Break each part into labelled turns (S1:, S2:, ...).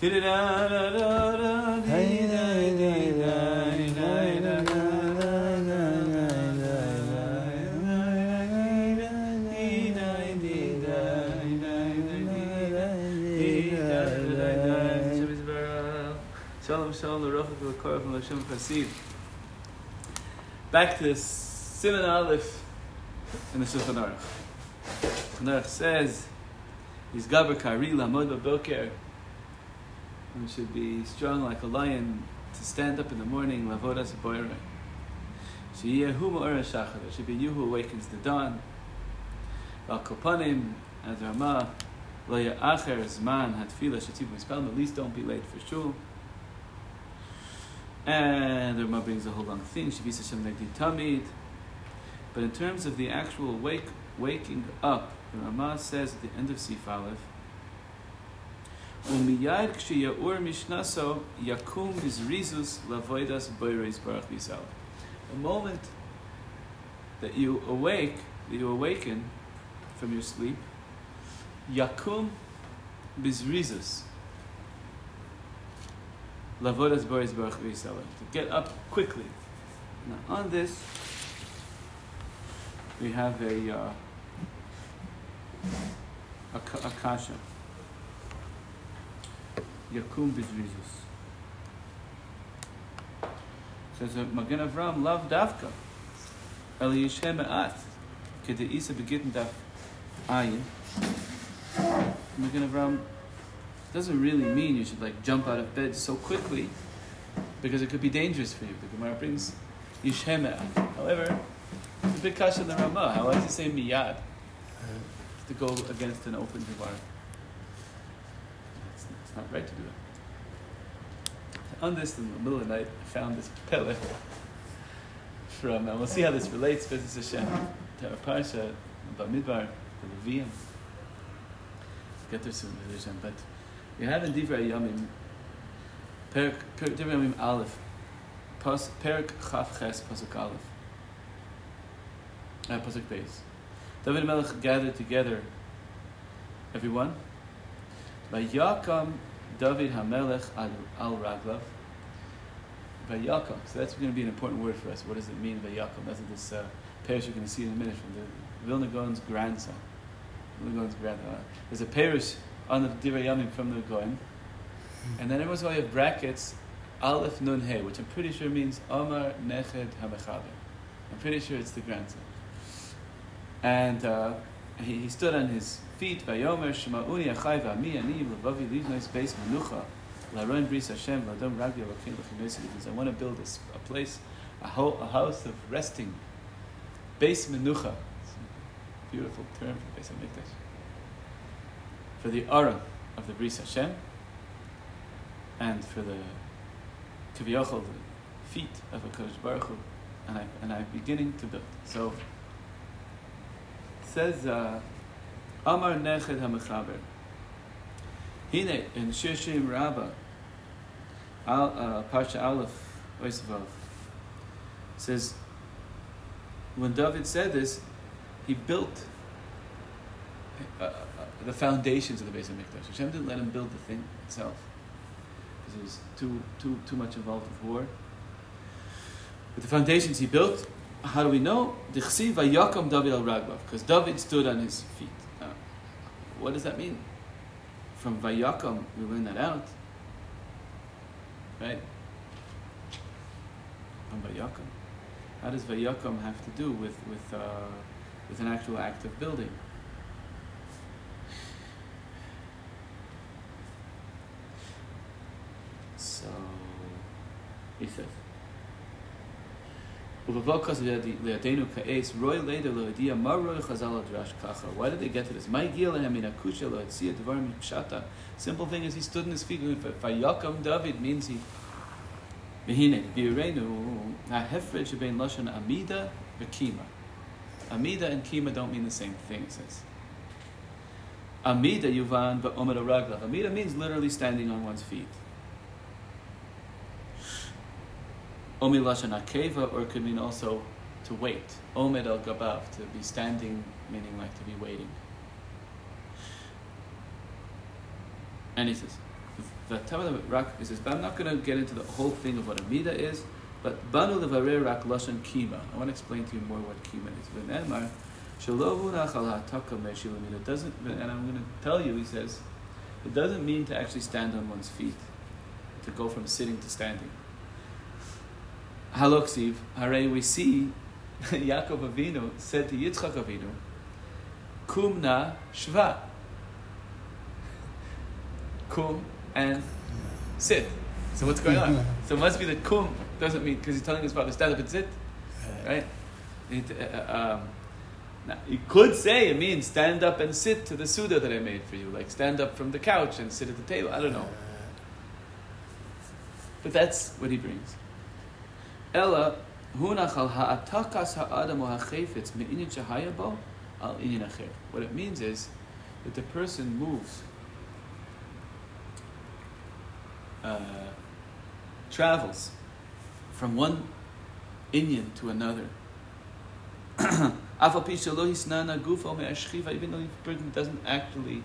S1: Shalom, shalom, l'rocha v'l'korach v'lashem chasid. Back to Siman Aleph in the Shulchan Aruch. Shulchan Aruch says, "He's gaber kari lamod b'boker." One should be strong like a lion to stand up in the morning. Lavodas boire. Sheyehu ma'or shachar. It should be you who awakens the dawn. Val kopanim as Ramah. Lo ya'acher zman hatfila shetivu. At least don't be late for shul. And the Rama brings a whole long thing, Shavis Hashem Negdi Tamid. But in terms of the actual wake, waking up, the Rama says at the end of Sif Aleph, Umiyad kshiyaur mishnaso yakum bizrizus lavoidas boireis baruch yisal. The moment that you awake, that you awaken from your sleep, yakum bizrizus. Lavodas Boris Baruch V'Yisrael. To get up quickly. Now on this, we have a uh, a, a kasha. Yakum Bizrizus. Says uh, Magen Avram love Davka. El Yishem Me'at. Kede Isa begitten Daf Ayin. Magen Avram doesn't really mean you should like jump out of bed so quickly because it could be dangerous for you. The Gemara brings Yishema. However, it's a big kasha in the Ramah. How does he say miyad? To go against an open Devar. It's, it's not right to do it. On this, in the middle of the night, I found this pele from, and we'll see how this relates, Bezos Hashem, to our Parsha, Bamidbar, the Levium. Get there soon. But we have in Divrei Yamim, Perik, Perik, Divrei Yamim Aleph, Pas, Perik Chaf Ches Pasuk Aleph, uh, Pasuk Beis. David Melech gathered together everyone. Vayakam David Hamelech al, Raglav. Vayakam. So that's going to be an important word for us. What does it mean, Vayakam? That's what this uh, parish you're going to see in a minute from the Vilna Gaon's grandson. Vilna Gaon's grandson. There's a parish on the Divrei Yamim from the Goim. And then everyone's going to have brackets, Aleph Nun He, which I'm pretty sure means Omar Neched HaMechaber. I'm pretty sure it's the grandson. And uh, he, he stood on his feet, Vayomer Shema'uni Achai V'ami Ani L'vavi Livnois Beis Menucha L'Aron Bris Hashem L'Adom Ragli L'Akim L'Chimesi because I want to build a, a place, a, ho- a house of resting. Beis Menucha. Beautiful term for Beis HaMikdash for the aura of the Bris Hashem and for the Kaviyachal, the feet of a Kodesh Baruch Hu, and, I, and I'm beginning to build. So, it says, uh, Amar Neched HaMechaber, Hine, in Shir Shirim Rabbah, Al, uh, Parsha Aleph, Oisvav, says, when David said this, he built uh, the foundations of the base of Mikdash. Hashem didn't let him build the thing itself because he was too, too, too much involved with war. But the foundations he built, how do we know? David al because David stood on his feet. What does that mean? From vayakam, we learn that out, right? From vayakam. How does vayakam have to do with with uh, with an actual act of building? So he says. Why did they get to this? Simple thing is he stood in his feet. Vayakam David means he. Amida and kima don't mean the same thing, it says. Amida yuvan ba'omed raglav. Amida means literally standing on one's feet. Omi lashon akeva, or it could mean also to wait. Omed al gabav, to be standing, meaning like to be waiting. And he says, he says, but I'm not going to get into the whole thing of what a Amida is, but Banu levarer rak lashon kima. I want to explain to you more what kima is. V'nemar. Doesn't, and I'm going to tell you, he says, it doesn't mean to actually stand on one's feet, to go from sitting to standing. Haloksiv, hare we see Yaakov Avinu said to Yitzchak Avinu, Kumna Shva. Kum and sit. So what's going on? so it must be that kum doesn't mean because he's telling his father stand up and sit, right? It, uh, um, now, you could say it means stand up and sit to the Suda that I made for you, like stand up from the couch and sit at the table. I don't know. But that's what he brings. Ella ha'atakas ha'adam ha'chefetz shahayabo al inyan acher. What it means is that the person moves, uh, travels from one inyan to another. Even though the person doesn't actually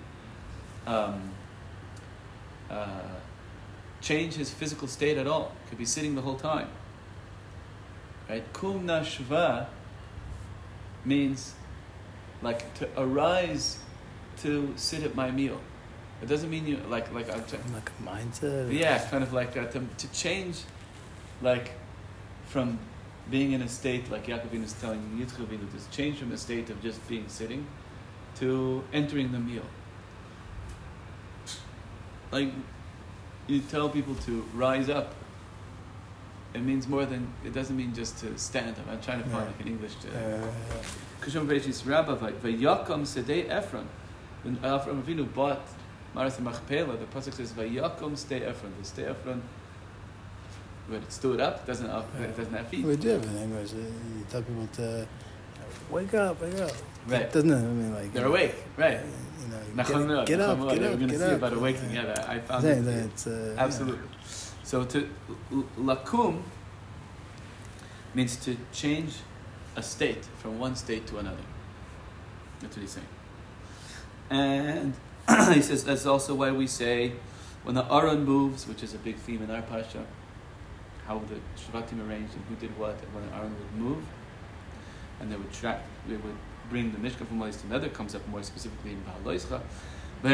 S1: um, uh, change his physical state at all, could be sitting the whole time. Right? Kum nashva means like to arise to sit at my meal. It doesn't mean you like like I'm t-
S2: like a mindset.
S1: yeah, kind of like that to, to change, like from being in a state like Yaakov is telling Yitzchak to change from a state of just being sitting to entering the meal. Like you tell people to rise up it means more than it doesn't mean just to stand up. I'm trying to find
S2: yeah.
S1: like an English. Kushum Bereshis Rabba Vayakom Sedei Ephron. When Ephron Avinu bought Maras Machpelah, the pasuk says Vayakom Sedei Ephron. The Sedei Ephron, when it stood up, doesn't up, yeah. doesn't have feet.
S2: We do have in English. Uh, you tell people to wake up, wake up.
S1: Right.
S2: Doesn't I mean like
S1: they're awake, right?
S2: You know, get, get, up, get up.
S1: We're going to see about awakening. Yeah, yeah I found it.
S2: It's, uh,
S1: absolutely. Yeah. So to lakum means to change a state from one state to another. That's what he's saying. And he says that's also why we say when the Aron moves, which is a big theme in our pasha, how the Shvatim arranged and who did what, and when the Aron would move, and they would track, they would bring the Mishkan from one place to another, comes up more specifically in Bahaloischa. When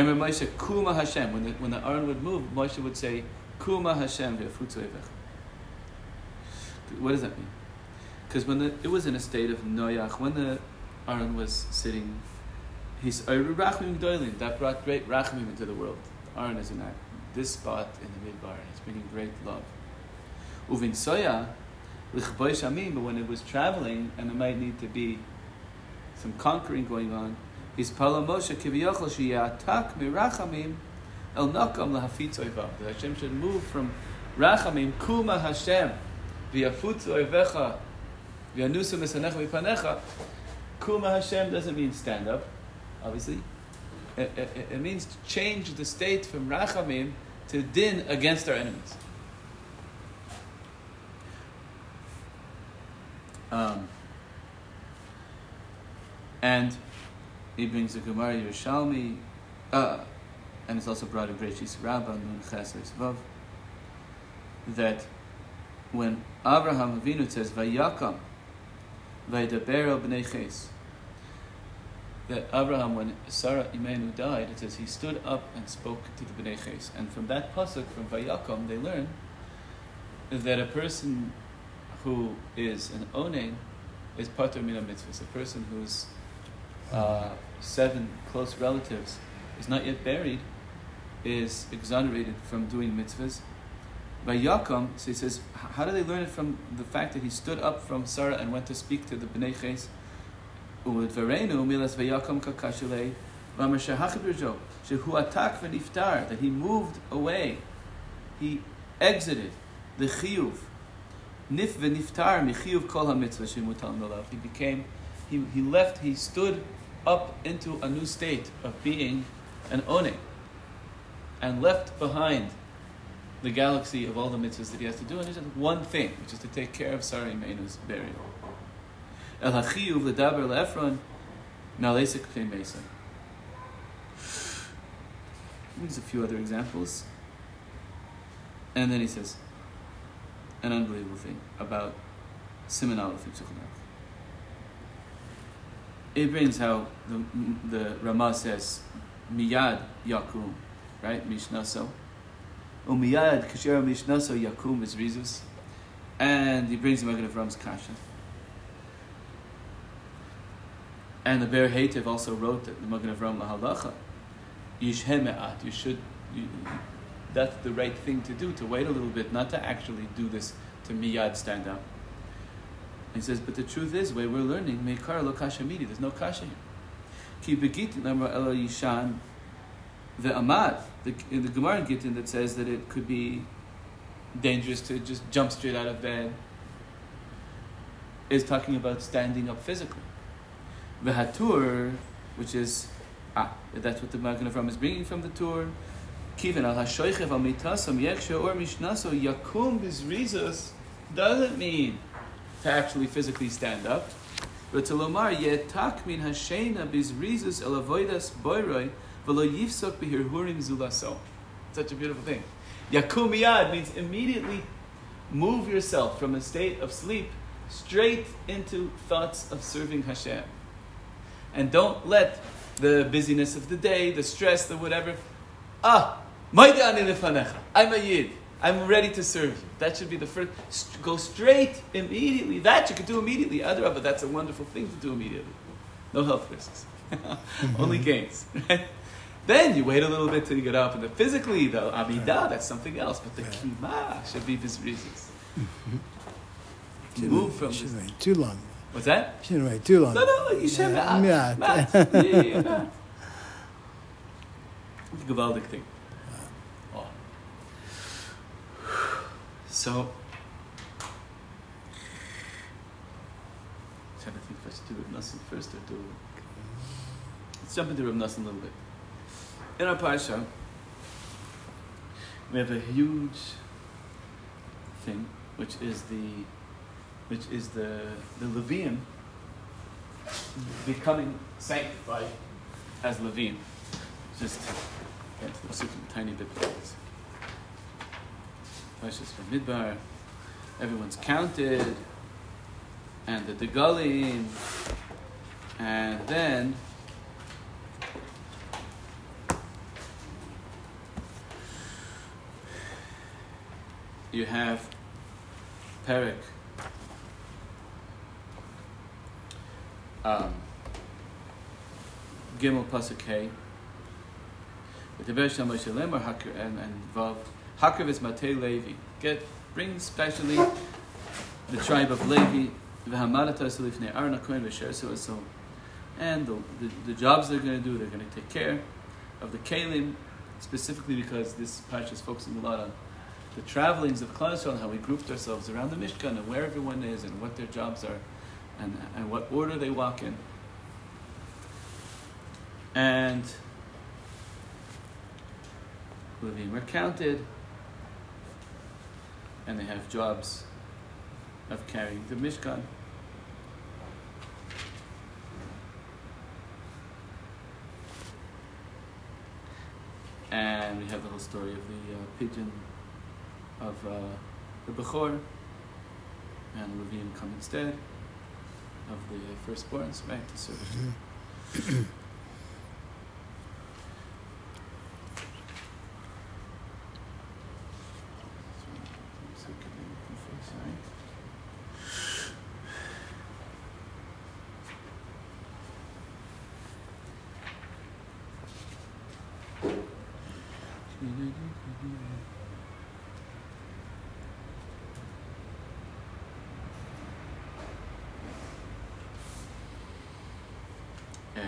S1: the, when the Aron would move, Moshe would say, Kuma Hashem. What does that mean? Because when the, it was in a state of noyach, when the Aron was sitting, he's rachmim. That brought great rachmim into the world. Aron is in that this spot in the midbar. He's bringing great love. Uvin soya. But when it was traveling, and there might need to be some conquering going on, he's pala Moshe sheyatak mirachamim el nakam lahafitz oivav. That Hashem should move from rachamim kuma Hashem v'yafutz oivecha v'yanusu misanecha mipanecha. Kuma Hashem doesn't mean stand up, obviously. It, it, it means to change the state from rachamim to din against our enemies. Um, and he brings the Gemara Yerushalmi, uh, and it's also brought in Breshis Rabbah, Nun Chesed Vav, that when Abraham Avinu says, Vayakam, Vaydaber b'nei ches, that Abraham, when Sarah Imenu died, it says he stood up and spoke to the b'nei ches. And from that pasuk, from Vayakam, they learn that a person who is an onen is pater mina mitzvahs. A person who's uh, seven close relatives is not yet buried is exonerated from doing mitzvahs. By Yaakov, so he says, how do they learn it from the fact that he stood up from Sarah and went to speak to the Bnei Ches? That he moved away, he exited the chiyuv nif v'niftar michiyuv kol hamitzvah shemutal nolav. He became, he, he left, he stood up into a new state of being an one and left behind the galaxy of all the mitzvahs that he has to do, and he just one thing, which is to take care of Sari Menu's burial. El hachiyuv ledaber le'efron nalesik mesa. There's a few other examples. And then he says an unbelievable thing about Siman Aleph in It brings how the, the Ramah says, Miyad Yakum, right? Mishnaso. Umiyad Kasher Mishnaso Yakum is Rizus. And he brings the Magen Avram's Kasha. And the Ber also wrote that the Magen Avram Lahalacha. Yishheme'at, you should, you, that's the right thing to do, to wait a little bit, not to actually do this to miyad stand up. He says, but the truth is, way we're learning, meikar lo kasha there's no kasha here. Ki begit ela yishan, the amad, the, in the Gemara in Gittin that says that it could be dangerous to just jump straight out of bed, is talking about standing up physically. The hatur, which is Ah, that's what the Magen Avram is bringing from the Tur. Kiven al hashoichev al mitasam yeksha or mishnaso yakum bizrizos doesn't mean to actually physically stand up, but to lomar yetak min hashena bizrizos el avoidas boiroi velo yifsok behirhurim zulaso. Such a beautiful thing. Yakum miyad means immediately move yourself from a state of sleep straight into thoughts of serving Hashem. And don't let the busyness of the day, the stress, the whatever. Ah, I'm a yid. I'm ready to serve you. That should be the first. Go straight immediately. That you could do immediately. Adrabah, that's a wonderful thing to do immediately. No health risks. Only gains. then you wait a little bit till you get up. And the physically, the amidah, that's something else. But the kima should be mm-hmm. this reasons. Move from this.
S2: Too long.
S1: What's that?
S2: Shouldn't wait too long.
S1: No, no, you should
S2: Yeah,
S1: not.
S2: yeah.
S1: Yeah, yeah, yeah. A gewaldig thing. Oh. So, trying to think if I should do Reb Nosson first or do. Let's jump into Nosson a little bit. In our parsha, we have a huge thing, which is the which is the, the Levium becoming sanctified as Levium. Just get to the tiny bit this. Questions from Midbar. Everyone's counted, and the Degalim, and then you have Perik um, Gimel Pasuk K. With the Besh Moshe Lemar Hakir and and Vav Hakir is Matei Levi. Get bring specially the tribe of Levi. V'hamadata Salifnei Aaron Akoin V'Sher So and the, the, the jobs they're going to do, they're going to take care of the Kalim, specifically because this parsha is focusing a lot on the travelings of Klal how we grouped ourselves around the Mishkan and where everyone is and what their jobs are and, and what order they walk in. And Levim are counted, and they have jobs of carrying the Mishkan. And we have the whole story of the uh, pigeon of uh, the Bechor, and Levim come instead of the firstborns, right, to serve Uh,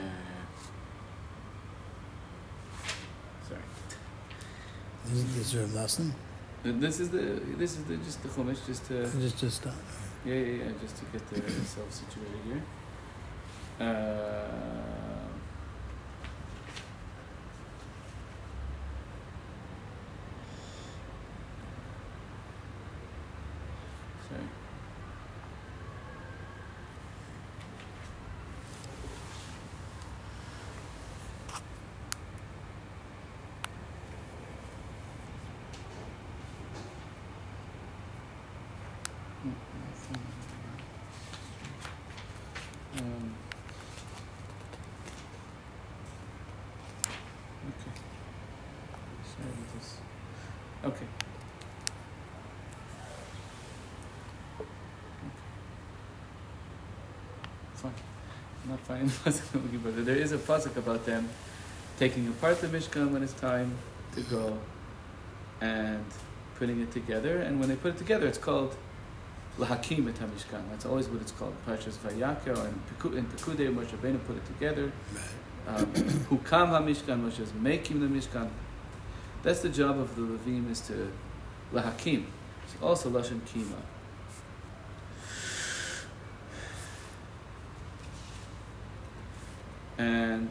S1: sorry.
S2: This is lesson?
S1: This is the this is the just the chumash just to
S2: Just just stop.
S1: yeah yeah yeah just to get the self situated here. Uh, Okay. Um, okay. Sorry about this. Okay. Fine. Not looking. There is a pasuk about them taking apart the Mishkan when it's time to go and putting it together. And when they put it together, it's called Lahakim et HaMishkan. That's always what it's called. Parshas Vayakhel and Pekudei, Moshe Rabbeinu put it together. Um, Hukam HaMishkan, Moshe is making the Mishkan. That's the job of the Levim is to Lahakim. It's also Lashon Kima. And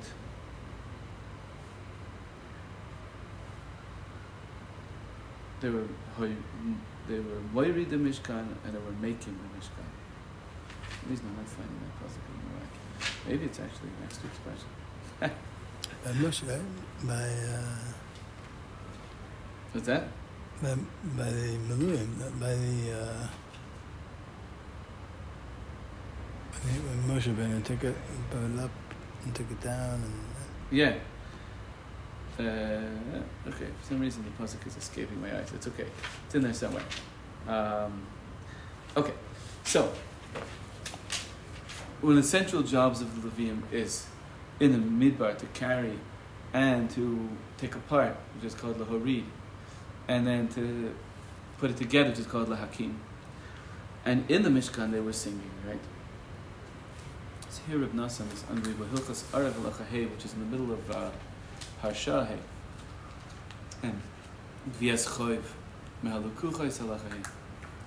S1: they were they were moiri the Mishkan and they were making the Mishkan. The reason I'm not finding that puzzle anymore. Maybe it's actually next week's question.
S2: By Moshe, by, uh,
S1: What's that?
S2: by, by the Maluim, by the, uh, he- Moshe Rabbeinu took it, it up and took it down and
S1: Yeah. Uh, okay, for some reason the puzzle is escaping my eyes. It's okay. It's in there somewhere. Um, okay, so one of the central jobs of the Levium is in the midbar to carry and to take apart, which is called lahorid, and then to put it together, which is called lahakim. And in the Mishkan, they were singing, right? So here Reb Nosson is unbelievable. Hilchas Arav which is in the middle of uh. And Vies Choiv Mehalukuchai Salachahei.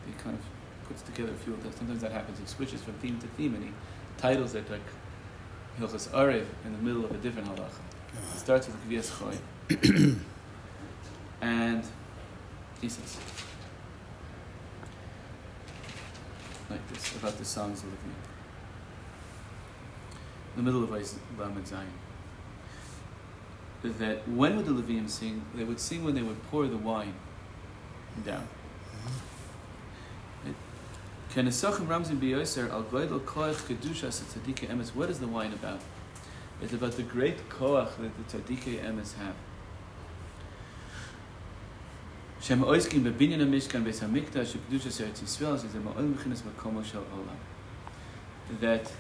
S1: He kind of puts together a few of those. Sometimes that happens. He switches from theme to theme and he titles it like Hilchas Arav in the middle of a different halacha. It starts with Vies Choiv. and he says, like this, about the songs of Levine. The middle of Lamed Zion. That when would the Levium sing? They would sing when they would pour the wine down. What is the wine about? It's about the great koach that the Tzadikei Emes have. Shem bebinyan ha-mishkan beis Yisrael zeh ma'ol mechinas makomo shel olam. That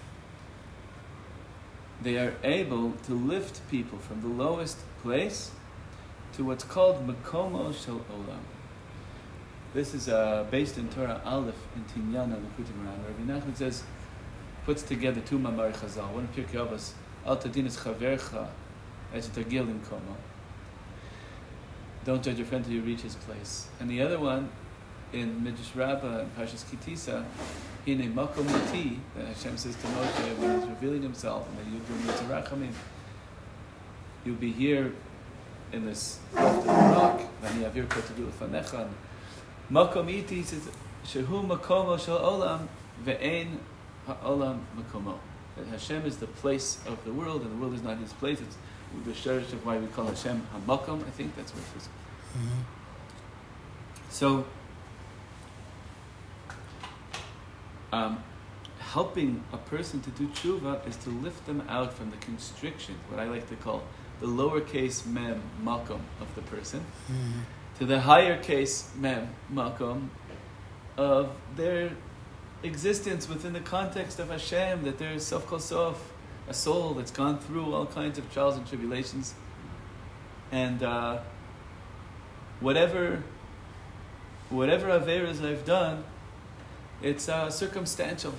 S1: they are able to lift people from the lowest place to what's called makomo shel olam. This is uh, based in Torah Aleph in Tinyana Lekutim Ran. Rabbi Nachman says, puts together two Mamar Chazal. One in Pirkei Avos, Al Tadinas Chavercha as Tagil in Komo. Don't judge your friend till you reach his place. And the other one in Midrash Rabbah and Parshas Kitisa, Hine Makom Iti, that Hashem says to Moshe when he's revealing himself, and that you do Mitzrachamim, you'll be here in this the rock, have your kotabil fanecha. Makom iti says, Shehu makomo shel olam, ve'ein ha'olam makomo. That Hashem is the place of the world, and the world is not his place. It's the sherish of why we call Hashem hamakom. I think that's what it is.
S2: Mhm.
S1: So, um, helping a person to do tshuva is to lift them out from the constriction, what I like to call the lowercase mem makom of the person,
S2: Mhm.
S1: to the higher case mem makom of their existence within the context of Hashem, that there is sof kol sof, a soul that's gone through all kinds of trials and tribulations, and uh, whatever whatever averas I've done, it's uh, circumstantial.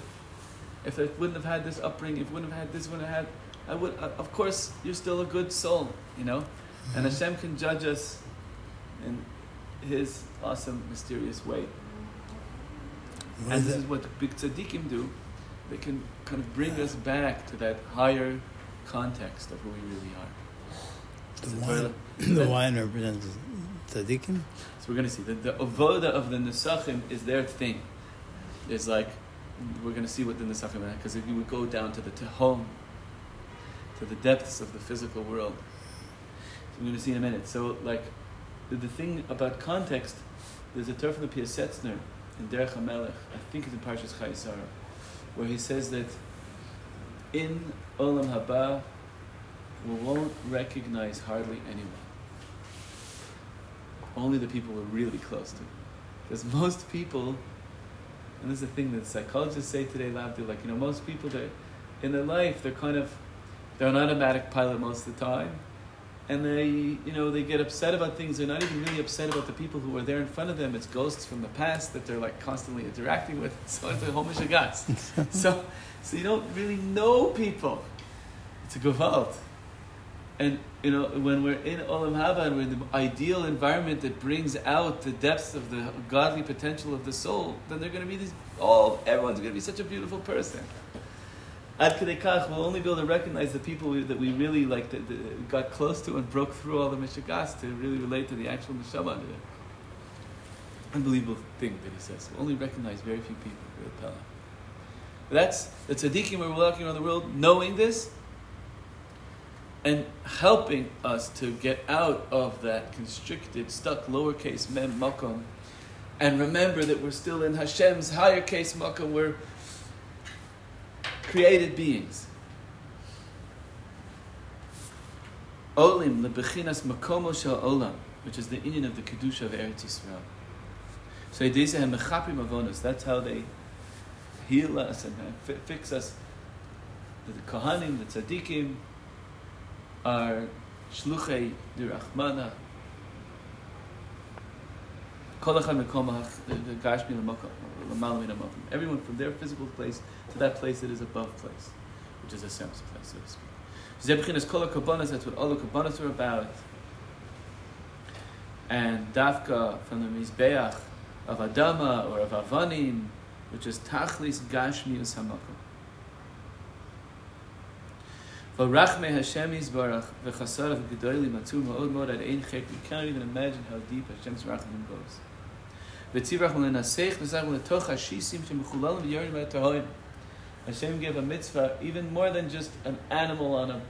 S1: If I wouldn't have had this upbringing, if I wouldn't have had this, wouldn't have had, I would. Uh, of course, you're still a good soul, you know, and
S2: Mhm.
S1: Hashem can judge us in His awesome, mysterious way.
S2: What
S1: and
S2: is
S1: this is what big tzaddikim do. They can kind of bring us back to that higher context of who we really are.
S2: The wine, the wine represents tzaddikim.
S1: So we're going to see that the avoda of the nesachim is their thing. Is like we're going to see within the Nesachim because if you would go down to the Tehom, to the depths of the physical world, so we're going to see in a minute. So, like, the, the thing about context, there's a term from the Piasetzner in Derech HaMelech, I think it's in Parshas Chayesara, where he says that in Olam Haba, we won't recognize hardly anyone. Only the people we're really close to. Because most people, and this is the thing that psychologists say today, Lavdil, like, you know, most people, they in their life, they're kind of, they're an automatic pilot most of the time. And they, you know, they get upset about things. They're not even really upset about the people who are there in front of them. It's ghosts from the past that they're like constantly interacting with. So it's a homishagas. so, so you don't really know people. It's a gewalt. And you know, when we're in Olam Haba and we're in the ideal environment that brings out the depths of the godly potential of the soul, then they're going to be these. Oh, everyone's going to be such a beautiful person. Ad Kach, we'll only be able to recognize the people we, that we really like, that, got close to and broke through all the mishagas to really relate to the actual neshama. Unbelievable thing that he says. We'll only recognize very few people. That's the tzaddikim we're walking around the world knowing this and helping us to get out of that constricted, stuck lowercase mem makom, and remember that we're still in Hashem's higher case makom. We're created beings. Olim lebechinas makomo shel olam, which is the union of the kedusha of Eretz Yisrael. So That's how they heal us and fix us. The kohanim, the tzaddikim, are shluchei dirachmana. Everyone from their physical place to that place that is above place, which is a sense place, so to speak. Zebchin is kol that's what all the kabbanas are about. And dafka from the mizbeach of Adama or of Avanim, which is tachlis gashmius hamakom. V'rachme Hashem Yisbarach v'chasarav v'gedoyli matzu ma'od mod ad ein chek. You cannot even imagine how deep Hashem's rachamim goes. V'tzivrach l'nasech v'zach l'toch hashisim shemechulalim v'yorim v'atohoim. Hashem gave a mitzvah even more than just an animal on a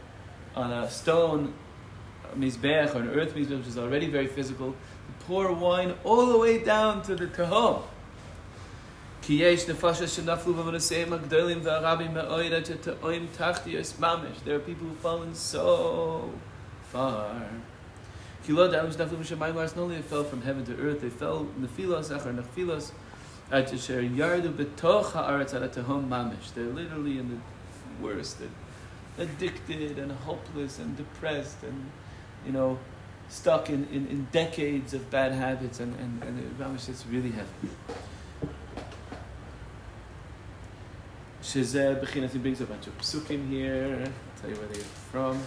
S1: on a stone mizbeach or an earth mizbeach, which is already very physical. To Pour wine all the way down to the tahom. There are people who've fallen so far. Not only they fell from heaven to earth, they fell nefilos achar nefilos at asher yardu betoch haaretz at tehom mamish. They're literally in the worst, addicted and hopeless and depressed and you know stuck in, in, in decades of bad habits and and, and mamish it's really heavy. Shezeh he brings a bunch of psukim here. I'll tell you where they're from.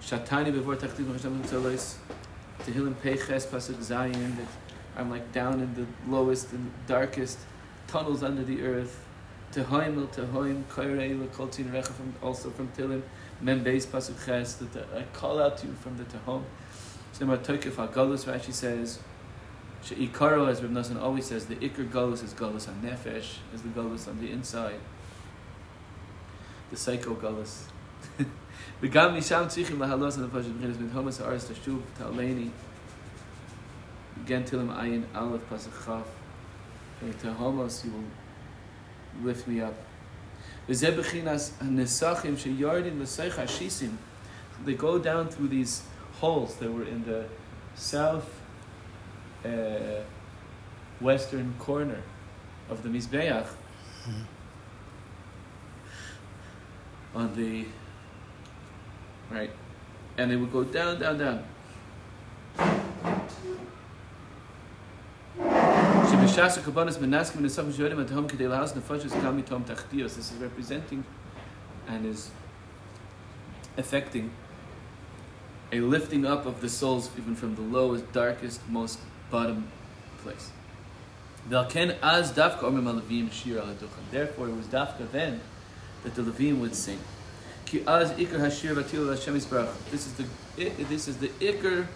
S1: Shatani before Tachtiv Hashem Tzolos. Tehillim Peches Pasuk Zayin. That I'm like down in the lowest and darkest tunnels under the earth. Tehoim el Tehoim Koirei Lekol Tin Recha from also from Tehillim. Mem Beis Pasuk Ches. That I call out to you from the Tehom. Shemar Tokef Hagalus Rashi says. She'ikaro, as Reb Nassan always says, the Iker Galus is Galus on Nefesh, is the Galus on the inside. The Psycho Galus. וגם משם צריכים להעלות הנפש בבחינת בין הומס הארץ תשוב תעלני again Tilim Ayin Aleph Pasuk Chaf to homos you will lift me up וזה בחינת הנסחים שיורדים לסייך השיסים they go down through these holes that were in the south uh, western corner of the Mizbeach mm-hmm. on the right, and they would go down, down, down. This is representing and is affecting a lifting up of the souls even from the lowest, darkest, most bottom place. Therefore, it was dafka then that the Levim would sing. This is the this is the ikr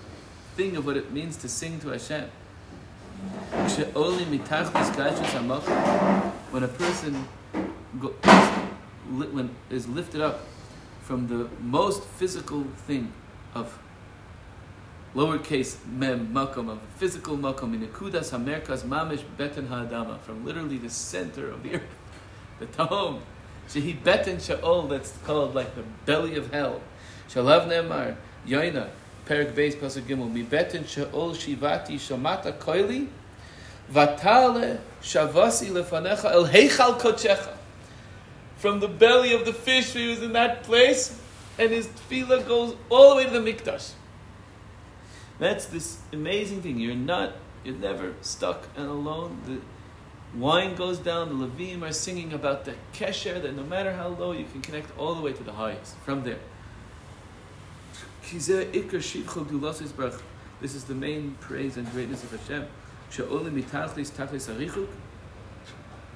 S1: thing of what it means to sing to Hashem. She'oli mitachlis gashus hamacham. When a person go, li- when is lifted up from the most physical thing of lowercase mem makom of physical makom in ikudas hamerkas mamish beten ha'adama from literally the center of the earth, the tahom. Shehi beten sha'ol that's called like the belly of hell. Shalav nemar yoina perik beis pasuk gimel mi beten sha'ol shivati shamata koili vatale shavasi lefanecha el heichal kochecha. From the belly of the fish, he was in that place, and his tefillah goes all the way to the mikdash. That's this amazing thing. You're not, you're never stuck and alone. The wine goes down, the Levim are singing about the kesher, that no matter how low, you can connect all the way to the highest from there. This is the main praise and greatness of Hashem.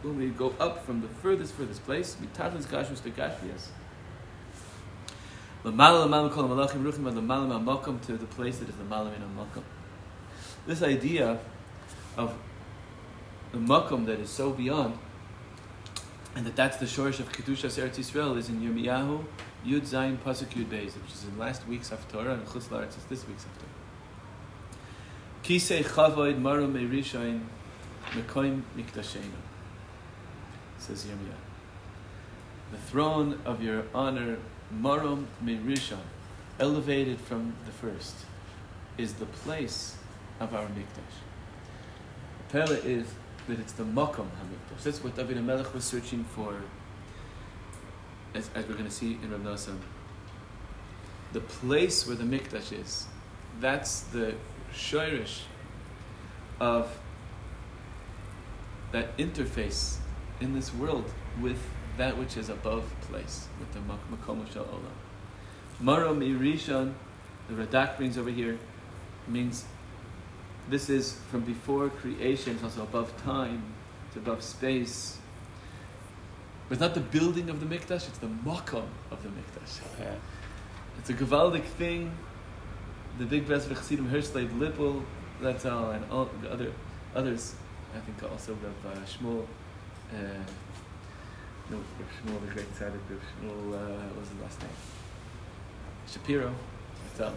S1: When we go up from the furthest, furthest place, mitachlis gashus to gashmias. Lamala lamala kol malachim ruchim to the place that is the malamin makom. This idea of the makom that is so beyond, and that that's the shorish of kedushas Eretz Yisrael is in Yirmiyahu Yud Zayin Pasuk Yud Beis, which is in last week's Haftorah, and Chutz La'aretz is this week's Haftorah. Kisei chavoid maru merishain mekoim mikdashenu. Says Yirmiyah. The throne of your honor, marum merishain, elevated from the first, is the place of our mikdash. The Pele is that it's the makom hamikdash. That's what David HaMelech was searching for, as, as we're going to see in Rav Nosson. The place where the mikdash is, that's the shirish of that interface in this world with that which is above place, with the mak- makom shel olam. Marom irishon, the Radak brings over here, means this is from before creation, it's also above time, it's above space. But it's not the building of the mikdash, it's the makom of the mikdash.
S2: Yeah.
S1: It's a gewaldig thing. The big Bres Chassidim Hirschleib Lippel, that's all, and all the other others. I think also Rav uh, Shmuel, uh, no, Shmuel, the great tzaddik, Shmuel, uh, what was his last name? Shapiro. That's.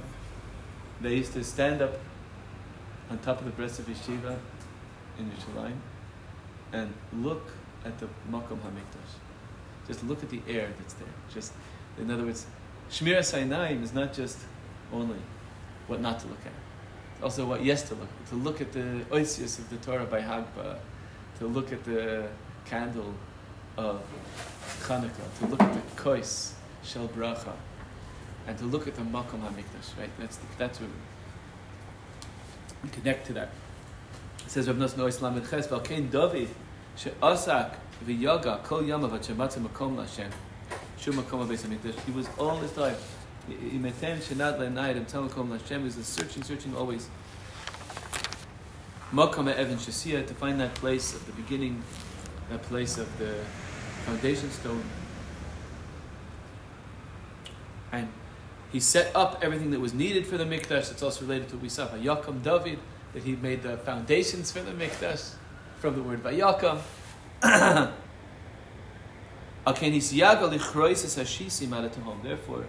S1: They used to stand up on top of the breast of yeshiva in Yerushalayim and look at the Makom HaMikdash. Just look at the air that's there. Just, in other words, Shmir Sainaim is not just only what not to look at. It's also what yes to look at. To look at the oisius of the Torah by Hagba, to look at the candle of Chanukah, to look at the kois shel bracha, and to look at the makom hamikdash. Right? That's the, that's what we connect to that. It says Rav Nosson Ois Lamed Ches Valkein David she'asak v'yaga kol yamav at shematze makom l'Hashem. Shum makom ha'beis hamikdash. He was all his time. Imetem shenad le'nayit and makom l'Hashem. He was searching, searching always. Makom Evan Shasia to find that place of the beginning, that place of the foundation stone. And he set up everything that was needed for the mikdash. It's also related to saw Vayakam David, that he made the foundations for the mikdash from the word Vayakam. Therefore,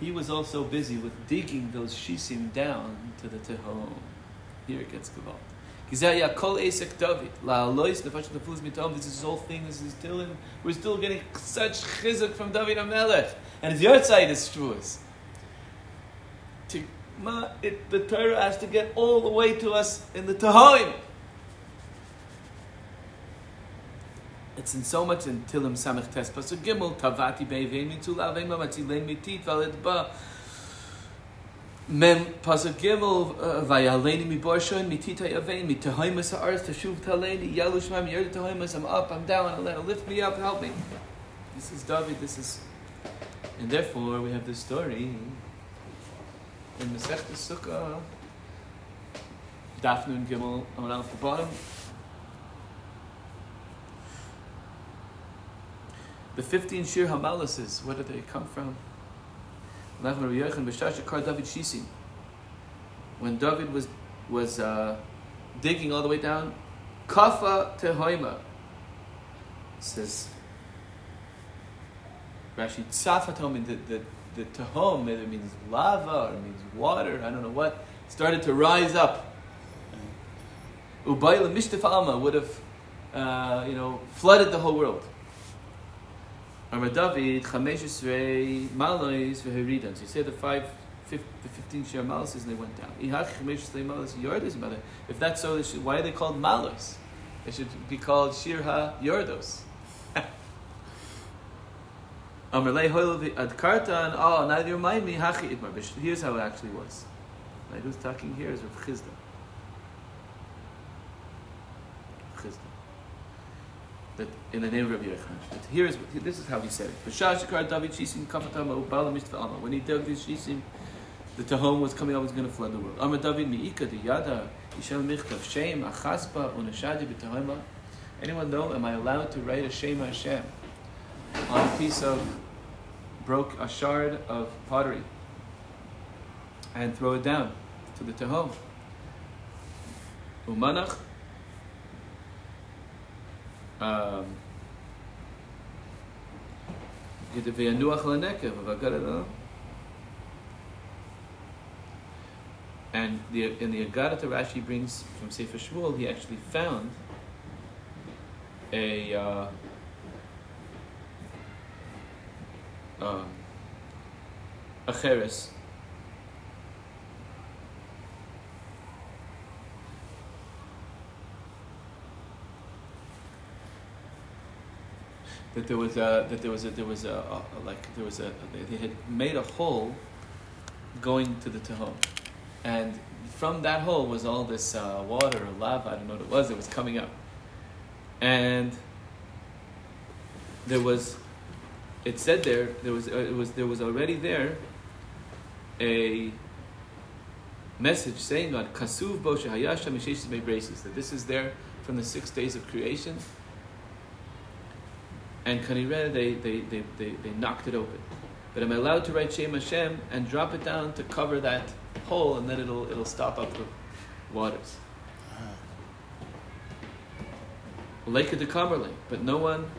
S1: he was also busy with digging those shisim down to the tehom. Here it gets gewalt. This is his whole thing. This is still in. We're still getting such chizuk from David Amelech, and his yahrzeit is it, the Torah has to get all the way to us in the Tahoim. It's in so much in Tilim Samech Tes Pasuk Gimel Tavati Beivein Mitula Veima Matzilein Mitit Valid Ba Mem Pasuk Gimel uh, Vayaleni Mi Borshoin Mitita Yavein Mitahoimus Ha'aretz Tashuv Taleni Yalu Shmam Yer Tahoimus I'm up I'm down Alena lift me up help me This is David this is and therefore we have this story in Masechta Sukkah Daf Nun Gimel on at the bottom The 15 Shir Hamalases, where did they come from? Nachman Rabbi Yochanan, B'shar Shekar David Shisim. When David was was uh, digging all the way down, kafa tehoima says Rashi tzafa told me that the, the tehom either means lava or it means water, I don't know what, started to rise up. Ubayla Mishtaf Alma would have, uh, you know, flooded the whole world. Amar David, Chamesh Yisrei, Malois, Veheridan. So you say the five, the 15 Shir Malos and they went down. Ihach Chamesh Yisrei Malos Yordos, mother. If that's so, should, why are they called Malos? They should be called Shir Ha Yordos. Amarlei Hoil Ad Kartan, oh, now you remind me, Hachi Itmar. But Here's how it actually was. Right, who's talking here is Rav. Chisda. That in the name of Rabbi. That here is this is how he said it. When he dug these shisim, the Tahom was coming up, was going to flood the world. Amar David miika the yada yishel michtav shem achaspa unashadi b'tahoma. Anyone know? Am I allowed to write a Shema Hashem on a piece of broke a shard of pottery and throw it down to the Tahom? Umanach um, and the, in the Agadah Rashi brings from Sefer Shmuel, he actually found a uh, um, a cheres that there was a that there was a there was a, a, a like there was a they had made a hole going to the Tehom, and from that hole was all this uh, water or lava I don't know what it was it was coming up, and there was it said there there was uh, it was there was already there a message saying on kasuv bo shehayasha misheshis braces that this is there from the six days of creation and Kanireh, they, they, they, they, knocked it open. But am I allowed to write Shem Hashem and drop it down to cover that hole and then it'll, it'll stop up the waters? Lake of the Kamerle, but no one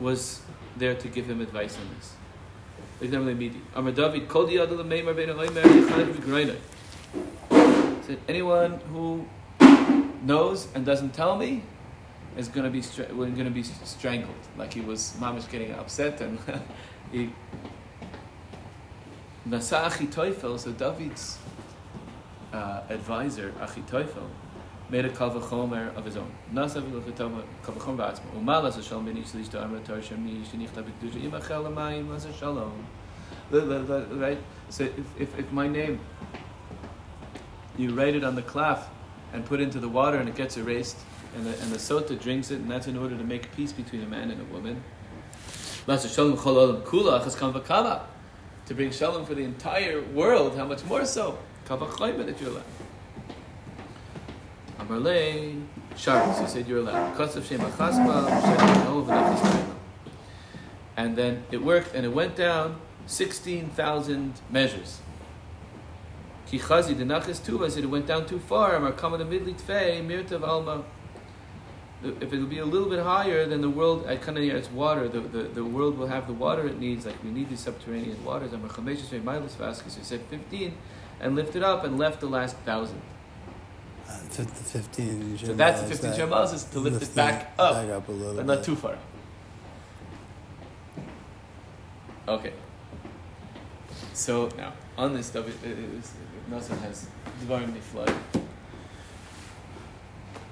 S1: was there to give him advice on this. Said anyone who knows and doesn't tell me is going to be stra- going to be strangled. Like he was mamish getting upset and he Nasa so David's uh, advisor Achitophel made a kavachomer of his own. Nasa kavachomer ba'atzma. Umal as shalom ben ish lish da'amar tarshem mi shenichta b'kedusha as shalom. Right. So if, if, if my name you write it on the cloth and put into the water and it gets erased and the, and the sota drinks it, and that's in order to make peace between a man and a woman. To bring shalom for the entire world, how much more so? that you're allowed. Amarle, Shabbos, he said you're allowed. And then it worked, and it went down 16,000 measures. Kichazi, the Nachas Tuva said it went down too far. Amar Tfei, Mirtav Alma if it'll be a little bit higher, then the world at Kanaya it's water. The, the, the world will have the water it needs. Like we need these subterranean waters. So he said fifteen, and lifted up and left the last thousand.
S2: Uh, the fifteen.
S1: So that's the fifteen shemals is to lift, lift it back up,
S2: back up a little
S1: but
S2: bit.
S1: not too far. Okay. So now on this stuff, it, it, it, Nasa has Dvarim flood.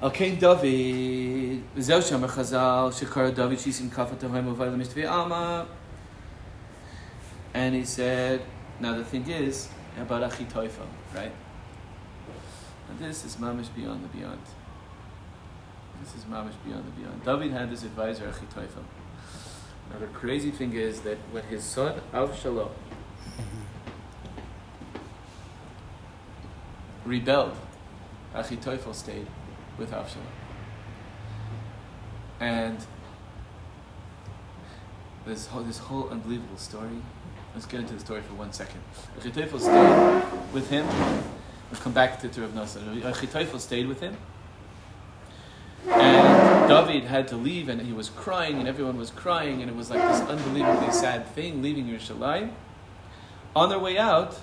S1: Al Kain David, Zel Shem Chazal, Shekar David Shisim Kafat Tohem Uvay Lemishtavi Alma. And he said, now the thing is about Achitoifa, right? And this is mamish beyond the beyond. This is mamish beyond the beyond. David had this advisor Achitoifa. Now the crazy thing is that when his son Avshalom mm-hmm. rebelled, Achitoifa stayed with Avshalom. And this whole, this whole unbelievable story. Let's get into the story for one second. Achitophel stayed with him, We'll come back to, to Rav Nosson. Achitophel stayed with him. And David had to leave, and he was crying, and everyone was crying, and it was like this unbelievably sad thing, leaving Yerushalayim. On their way out,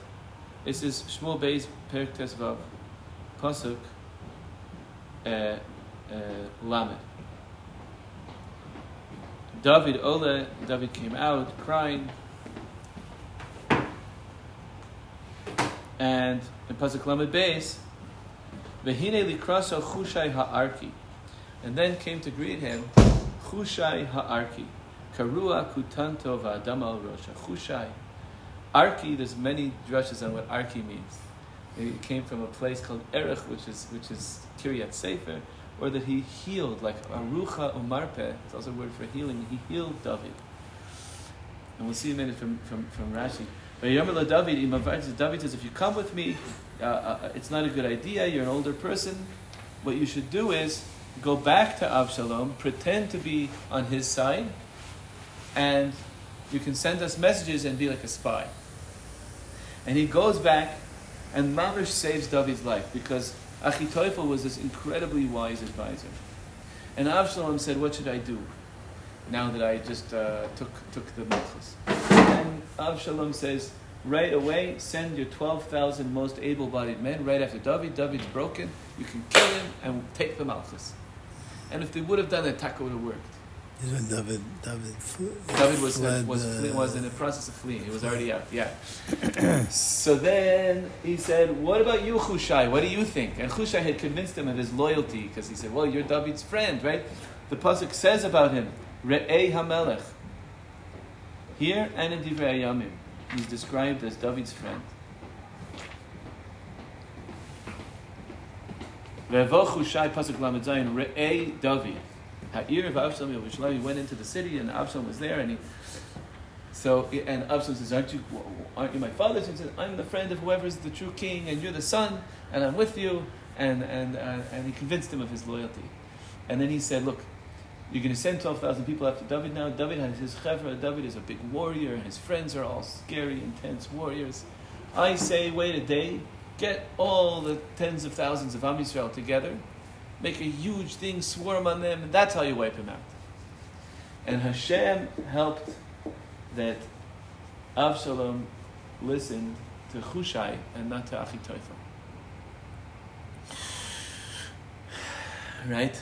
S1: this is Shmuel Bey's Perik Tesvav, Pasuk, uh, uh, Lamed. David Ole, David came out crying, and in Pasuk Lamed Beis, Vehine likraso chushai ha'arki. And then came to greet him, Chushai ha'arki. Karua kutanto va'adam al rosha. Chushai. Arki, there's many drushes on what Arki means. It came from a place called Erech, which is, which is Kiryat Sefer, or that he healed, like Arucha Umarpe, it's also a word for healing. He healed David. And we'll see a minute from, from, from Rashi. But David, David says, if you come with me, uh, uh, it's not a good idea, you're an older person. What you should do is go back to Avshalom, pretend to be on his side, and you can send us messages and be like a spy. And he goes back, and Mamish saves David's life because Achitophel was this incredibly wise advisor. And Avshalom said, What should I do now that I just uh, took, took the Malchus? And Avshalom says, Right away, send your 12,000 most able bodied men right after David. David's broken. You can kill him and take the Malchus. And if they would have done it, Taka would have worked.
S2: David, David,
S1: David was,
S2: fled,
S1: was,
S2: uh,
S1: was in the process of fleeing. He was already out. Yeah. so then he said, "What about you, Hushai? What do you think?" And Hushai had convinced him of his loyalty because he said, "Well, you're David's friend, right?" The pasuk says about him, "Re'ei Hamelech." Here and in Divrei Yamim, he's described as David's friend. Ve'vo Hushai pasuk lamed Re'ei David. Ha'ir of Avshalom Yerushalayim. Went into the city, and Avshalom was there, and he. So and Avshalom says, "Aren't you? Aren't you my father?" He says, "I'm the friend of whoever's the true king, and you're the son, and I'm with you." And and uh, and he convinced him of his loyalty. And then he said, "Look, you're going to send twelve thousand people after David now. David has his chevra. David is a big warrior. and His friends are all scary, intense warriors. I say, wait a day, get all the tens of thousands of Am Yisrael together." Make a huge thing, swarm on them, and that's how you wipe him out. And Hashem helped that Avshalom listened to Hushai and not to Achitophel. Right?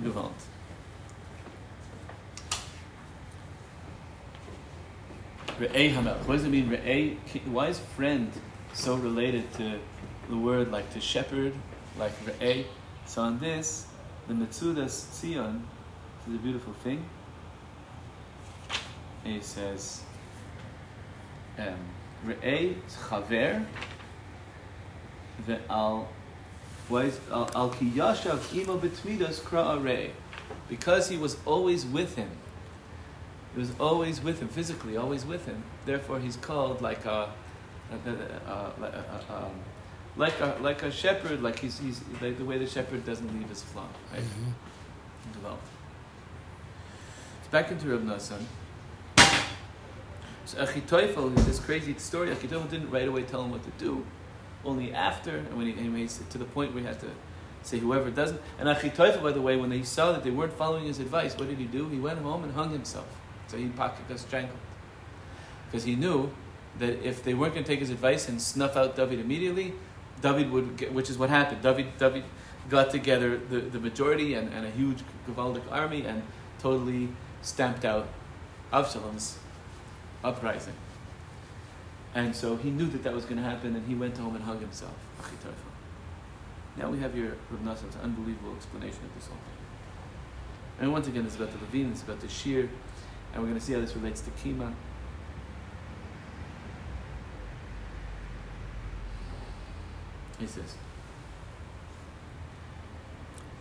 S1: Gewalt. Hamelch. What does it mean? Why is friend so related to the word like to shepherd, like Re'ei? So on this, the Metzudas Tzion is a beautiful thing. He says, um, Re'ei chaver ve'al al ki yashav imo betmidas re'ei. Because he was always with him. He was always with him, physically, always with him. Therefore, he's called like a, a, a, a, a um, like a like a shepherd, like he's, he's like the way the shepherd doesn't leave his flock, right?
S2: Mhm.
S1: Developed. It's back into Rav Nosson. So Achitophel, this crazy story, Achitophel didn't right away tell him what to do, only after, and when he, and he made it to the point where he had to say whoever doesn't. And Achitophel, by the way, when he saw that they weren't following his advice, what did he do? He went home and hung himself. So he got strangled. Because he knew that if they weren't going to take his advice and snuff out David immediately, David would, get, which is what happened. David, David got together the, the majority and, and a huge gewaldig army and totally stamped out Avshalom's uprising. And so he knew that that was going to happen, and he went home and hung himself. Now we have your Rav Nosson's unbelievable explanation of this whole thing. And once again, it's about the Levine, it's about the Shir, and we're going to see how this relates to Kima. He says.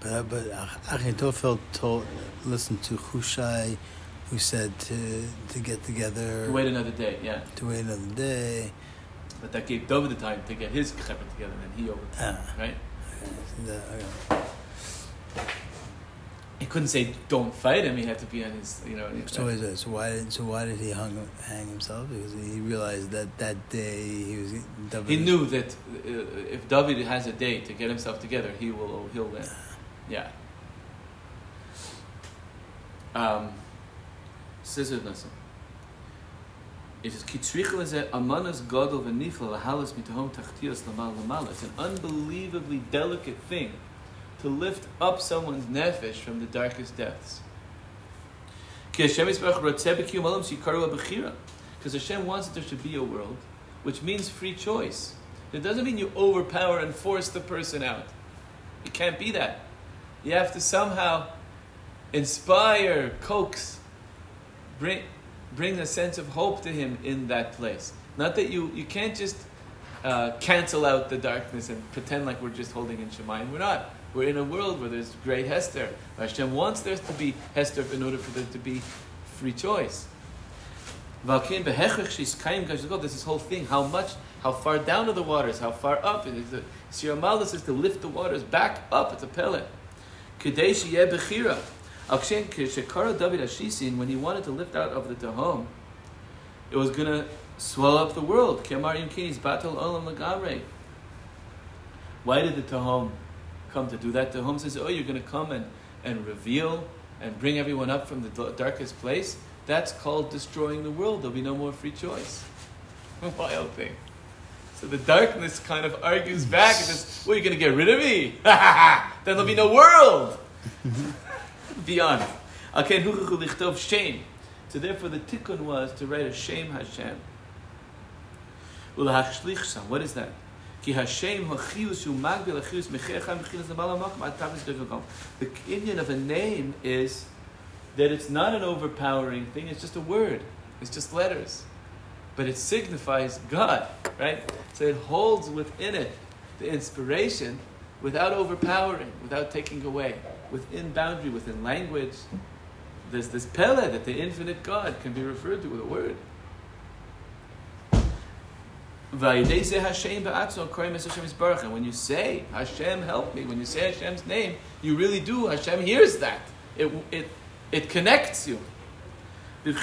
S2: But, but Achitophel told, listened to Hushai, who said to, to get together, To
S1: Wait another day, yeah.
S2: to wait another day.
S1: But that gave David the time to get his chevra together, and then he over,
S2: Ah,
S1: right?
S2: okay.
S1: He couldn't say don't fight him. He had to be on his, you know.
S2: So, is it, so why did so why did he hung, hang himself? Because he realized that that day he was. David
S1: he knew that uh, if David has a day to get himself together, he will he'll win. Yeah. Um, Scissor lesson. It is kitzrichel is amanas gadol v'nifla lahalas mitahom tachtias lamal lamal. It's an unbelievably delicate thing to lift up someone's nefesh from the darkest depths. Because Hashem wants that there should be a world, which means free choice. It doesn't mean you overpower and force the person out. It can't be that. You have to somehow inspire, coax, bring, bring a sense of hope to him in that place. Not that you, you can't just uh, cancel out the darkness and pretend like we're just holding in Shemayim. We're not. We're in a world where there's great Hester. Hashem wants there to be Hester in order for there to be free choice. This is this whole thing, how much, how far down are the waters, how far up. It is to lift the waters back up. It's a pellet. When he wanted to lift out of the Tahom, it was going to swell up the world. Why did the Tahom come to do that? The Tahom says, Oh, you're going to come and, and reveal and bring everyone up from the darkest place. That's called destroying the world. There'll be no more free choice. Wild thing. So the darkness kind of argues back and says, Well, you're going to get rid of me? then there'll be no world. Beyond. Okay, shame. So therefore the tikkun was to write a shame Hashem. What is that? The inyan of a name is that it's not an overpowering thing, it's just a word. It's just letters. But it signifies God, right? So it holds within it the inspiration without overpowering, without taking away, within boundary, within language. There's this pele that the infinite God can be referred to with a word. When you say Hashem help me, when you say Hashem's name, you really do. Hashem hears that. It, it, it connects you. And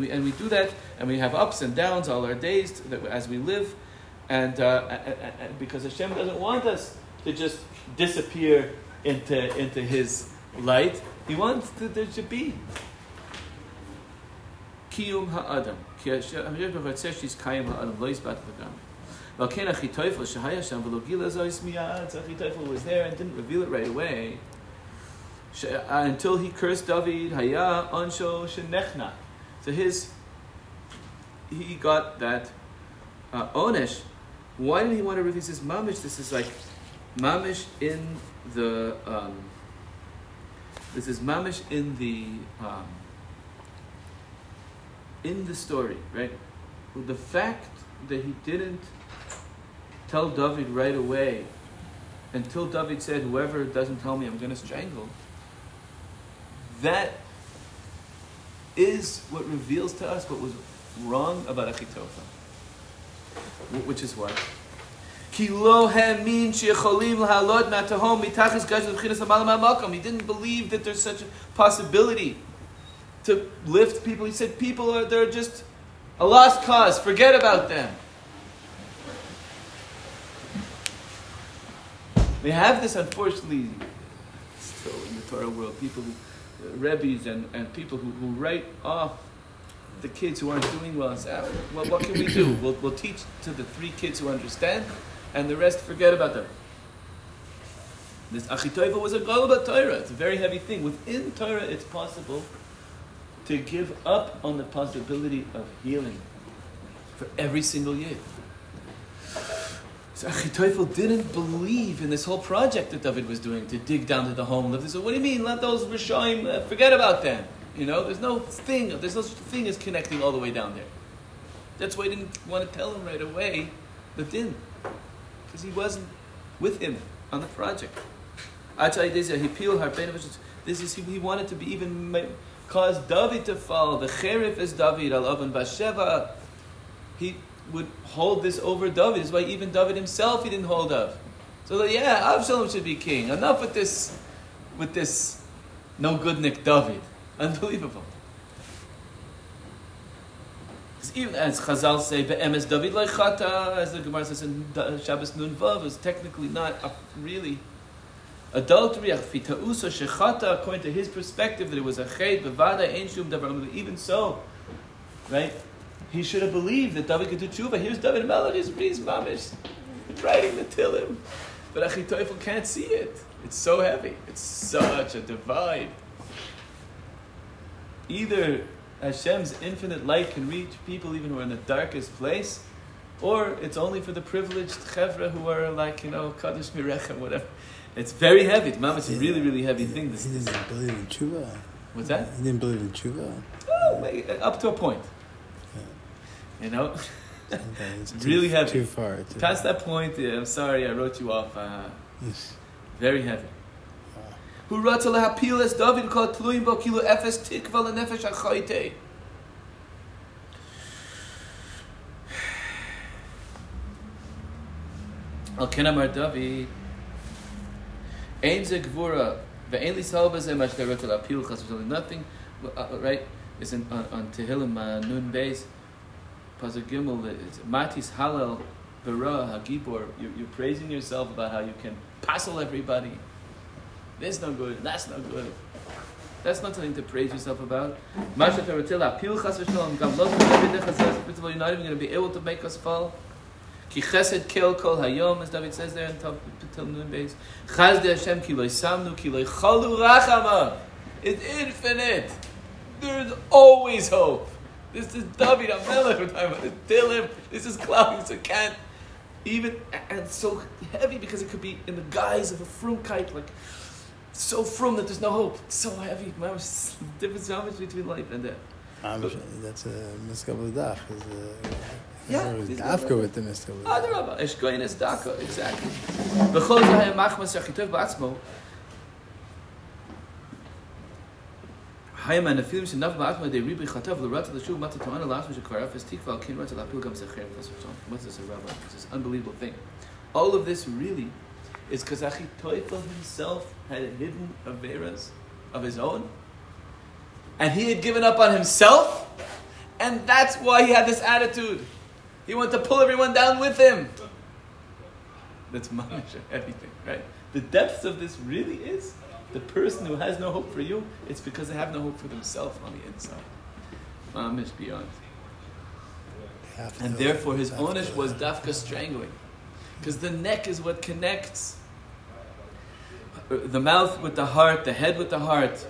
S1: we, and we do that, and we have ups and downs all our days as we live. And, uh, and because Hashem doesn't want us to just disappear into, into His light, He wants that there should be kiyum ha'adam she's bat was there and didn't reveal it right away. Uh, until he cursed David, haya ansho shenechna. So his, he got that uh, onesh. Why did he want to reveal this? Mamish, this is like mamish in the. Um, this is mamish in the. Um, in the story, right? The fact that he didn't tell David right away until David said, Whoever doesn't tell me, I'm going to strangle, that is what reveals to us what was wrong about Achitophel. Which is what? He didn't believe that there's such a possibility to lift people. He said, people are they're just a lost cause. Forget about them. We have this, unfortunately, still in the Torah world. People, who, uh, rebbes and, and people who, who write off the kids who aren't doing well and say, ah, well, what can we do? We'll, we'll teach to the three kids who understand, and the rest forget about them. This Achitoiva was a Galba Torah. It's a very heavy thing. Within Torah, it's possible to give up on the possibility of healing for every single year. So Achitophel didn't believe in this whole project that David was doing to dig down to the home. He said, "What do you mean? Let those Rishoim uh, forget about them? You know, there's no thing. There's no thing as connecting all the way down there. That's why he didn't want to tell him right away the din, because he wasn't with him on the project. This is he wanted to be even caused David to fall. The cherif is David, Alav Basheva. He would hold this over David. Is why even David himself he didn't hold of. So that, yeah, Absalom should be king. Enough with this with this no good Nick David? Unbelievable. even as Chazal say, "Be'emes David leichata," as the Gemara says in Shabbos Nun Vav, is technically not a really adultery. Fitausa shechata, according to his perspective, that it was a chet bevada ein shum davar. Even so, right? He should have believed that David could do tshuva. Here's David Melech, he's, he's mamish, writing the Tillim. But Achitophel can't see it. It's so heavy. It's such a divide. Either Hashem's infinite light can reach people even who are in the darkest place, or it's only for the privileged chevra who are like, you know, Kaddish Mirechem, whatever. It's very heavy. Mom, it's a really, really heavy thing.
S2: This, he didn't believe in tshuva.
S1: What's that?
S2: He didn't believe in tshuva.
S1: Oh, up to a point. Yeah. You know? it's too, really heavy.
S2: Too far. Too
S1: Past that point, yeah, I'm sorry, I wrote you off. Uh, yes. Very heavy. Who lahapil es David kol tluim bo kilu efes tikva lenefesh achoyte. Al kenamar David Ein ze gvura ve'en li salba ze lahapil chas nothing uh, right It's in, on, on Tehillim uh, Nun Beis Pasuk Gimel it's Matis Halal Bara Hagibor you're, you're praising yourself about how you can passel everybody this no good, that's no good. That's not something to praise yourself about. You're not even going to be able to make us fall. Ki chesed kill kol hayom, as David says there in Nun Beis. Chaz de Hashem ki loy samnu ki loy chalu rachama. It's infinite. There's always hope. This is David HaMelech we're talking about. This Dillim. This is cloudy, so can't even, and so heavy because it could be in the guise of a fruitcake, like so from that there's no hope. So heavy. Mamish, difference so much between life and death.
S2: Mamish, that's a miskabel dach.
S1: Uh, Yeah,
S2: dafka with the miskabel.
S1: Adarabba, eshgoyin es daka, exactly. B'chol zahayim machmas yachitov ba'atzmo. Hayim and the feeling shenav ba'atzmo they ribi chatav l'rat l'shuv mata to'ana la'atzmo shekvar afes tikva al kin rat l'apil gam zecher What's this a rabbi? It's this unbelievable thing. All of this really is because Achitophel himself had hidden Averas of his own. And he had given up on himself. And that's why he had this attitude. He wanted to pull everyone down with him. That's mamish everything, right? The depths of this really is the person who has no hope for you, it's because they have no hope for themselves on the inside. Mamish beyond. And therefore his onish was dafka strangling. Because the neck is what connects the mouth with the heart, the head with the heart.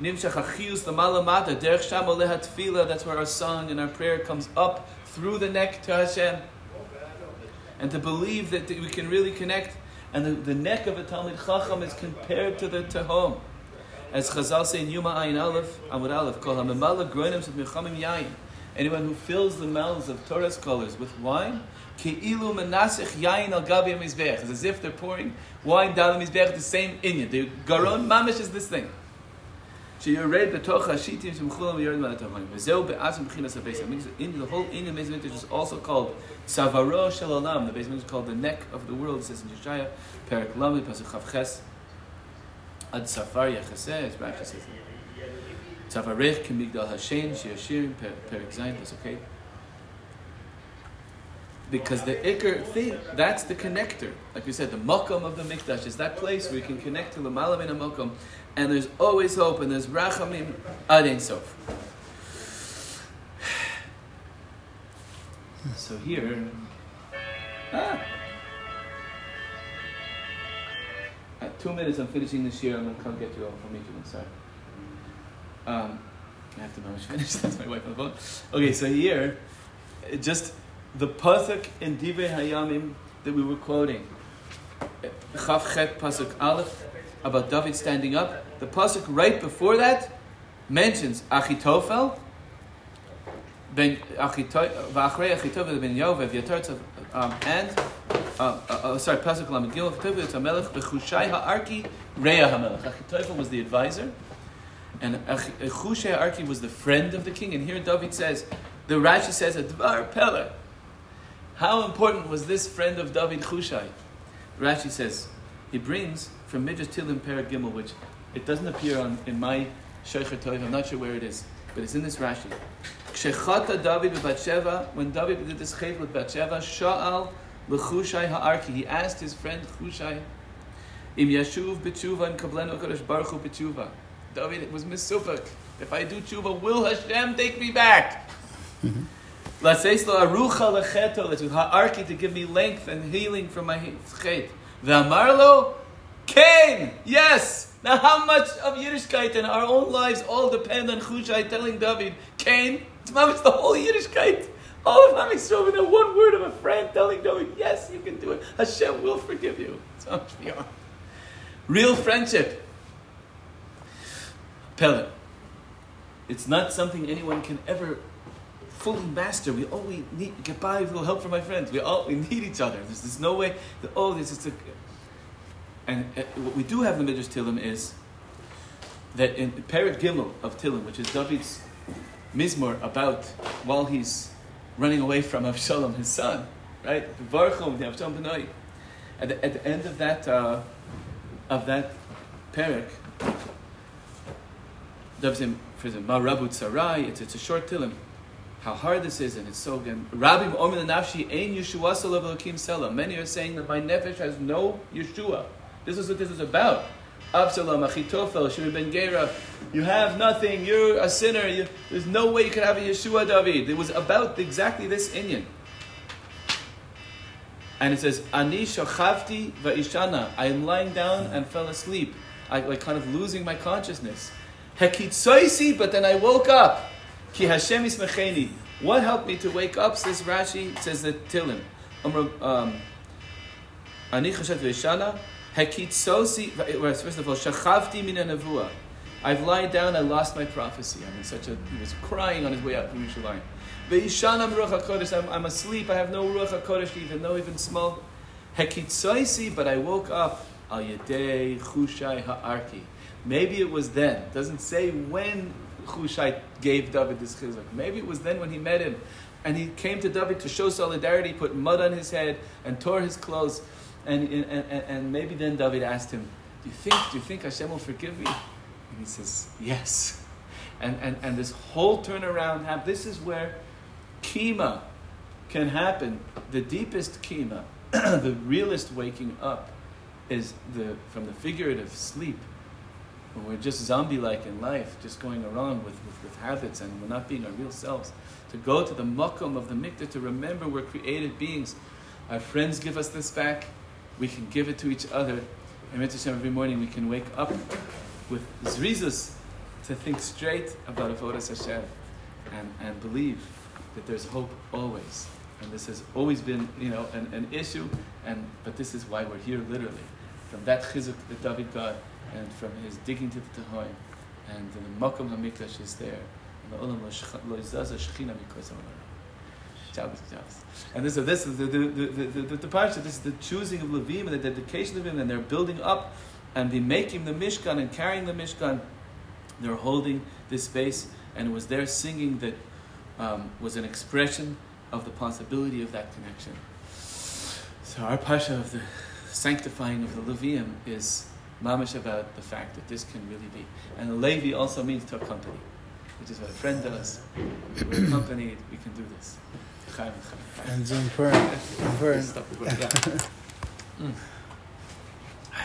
S1: Nimshach achilus the malamada derech shamo lehatfilah. That's where our song and our prayer comes up through the neck to Hashem. And to believe that we can really connect. And the, the neck of a Talmud Chacham is compared to the Tehom. As Chazal say in Yuma Ayin Aleph, Amud Aleph, Kol HaMemala Groinim Sot Mechamim Yayin. Anyone who fills the mouths of Torah scholars with wine, Ke'ilu menasich yain al gabi mizbech. It's as if they're pouring wine down the mizbech, the same inyan. The garon mamish is this thing you read betocha shitim shemchulam yored ma'atamayim. Vezeu be'atzim b'chinas ha'beis hamikdash. The whole in the Beis Hamikdash is also called Savaro Shel Olam. The base Hamikdash is called the neck of the world. It says in Yeshaya, Perak Lamed Pasuk Chavches Ad Safar Yachaseh. As Rashi says, Savarech K'migdal Hashem Sheyashirim Perak Zayin Pasuk because the ikr thing, that's the connector. Like we said, the makom of the mikdash is that place where you can connect to the malam in and there's always hope, and there's rachamim ad sof. So here, ah, at two minutes, I'm finishing this year. I'm gonna come get you all from Egypt. Sorry. Um, I have to know finish. That's my wife on the phone. Okay, so here, just the pasuk in Divrei Hayamim that we were quoting, Chav Chet pasuk Aleph, about David standing up. The pasuk right before that mentions Achitofel, ben Achitofel, ben Yovev Yatartzav, um, and uh, uh, uh, sorry, pasuk Lamed Gimel Achitofel Hamelech bechushai ha'arki Rea Hamelech. Achitofel was the advisor. And Chushai Arki was the friend of the king. And here David says, the Rashi says, Advar Pele. How important was this friend of David Chushai? Rashi says, he brings from Midrash Tilim Perek Gimel, which it doesn't appear on in my Sheikh. I'm not sure where it is, but it's in this Rashi. Kshechata David Batsheva, when David did this chet with Batsheva, Sha'al l'Chushai ha'arki. He asked his friend Chushai, Im Yashuv b'tshuva and kablenu Kodesh Baruch Hu b'tshuva. David was misufak. If I do tshuva, will Hashem take me back? Laseis with ha'arki to give me length and healing from my chet. V'amarlo, Cain, yes. Now, how much of Yiddishkeit and our own lives all depend on Chushai telling David, Cain, it's the whole Yiddishkeit. All of Ham Yisrael with that one word of a friend telling David, yes, you can do it. Hashem will forgive you. So much beyond. Real friendship. Pele. It's not something anyone can ever fully master. We all we need a little help from my friends. We all we need each other. There's, there's no way. That, oh, this is a. And uh, what we do have in the Midrash Tilim is that in Perik Gimel of Tilim, which is David's mizmor about while he's running away from Avshalom, his son, right? At the, at the end of that uh, of that Perik, David says, for example, Ma Rabu Tsarai, it's, it's a short Tilim how hard this is, and it's so good. Rabbi Omer Nafshi Ein Yeshua Selah. Many are saying that my nefesh has no Yeshua. This is what this is about. Absalom, Achitofel, Shimon ben Gera. You have nothing. You're a sinner. You, there's no way you could have a Yeshua, David. It was about exactly this inyan. And it says, Ani shochavti va'ishana. I am lying down and fell asleep. I like kind of losing my consciousness. Hekitzoisi, but then I woke up. Ki Hashem ismecheni. What helped me to wake up? Says Rashi. Says the Tilim. Um, Ani chashat v'ishana. Hekitzosi. First of all, shachavti min nevuah. I've lied down. I lost my prophecy. I mean, such a he was crying on his way up from Yerushalayim. Ve'ishanam ruach hakodesh. I'm, I'm asleep. I have no ruach hakodesh, even no even small. Hekitzoisi. But I woke up. Al yedei chushai ha'arki. Maybe it was then. Doesn't say when Hushai gave David this chizuk. Maybe it was then when he met him, and he came to David to show solidarity, put mud on his head, and tore his clothes, and, and, and, and maybe then David asked him, "Do you think do you think Hashem will forgive me?" And he says, "Yes." And and, and this whole turnaround happened. This is where kima can happen. The deepest kima, the realest waking up, is the from the figurative sleep when we're just zombie like in life, just going around with, with, with, habits and we're not being our real selves. To go to the makom of the mikveh, to remember we're created beings. Our friends give us this back, we can give it to each other. And Hashem, every morning we can wake up with zrizus to think straight about Avodas Hashem and, and believe that there's hope always. And this has always been, you know, an, an issue, and but this is why we're here literally. From that chizuk that David got, and from his digging to the Tehoim, and the Makom HaMikdash is there, and the Olam Lo Izaz HaShechina Mikos and this, this is the the the the, the, the parsha. This is the choosing of Levim and the dedication of him, and they're building up, and they making the Mishkan and carrying the Mishkan. They're holding this space, and it was their singing that um, was an expression of the possibility of that connection. So our parsha of the sanctifying of the Levim is mamish about the fact that this can really be. And a Levi also means to accompany, which is what a friend does. We're accompanied, we can do this.
S2: And so important. important.
S1: yeah. mm.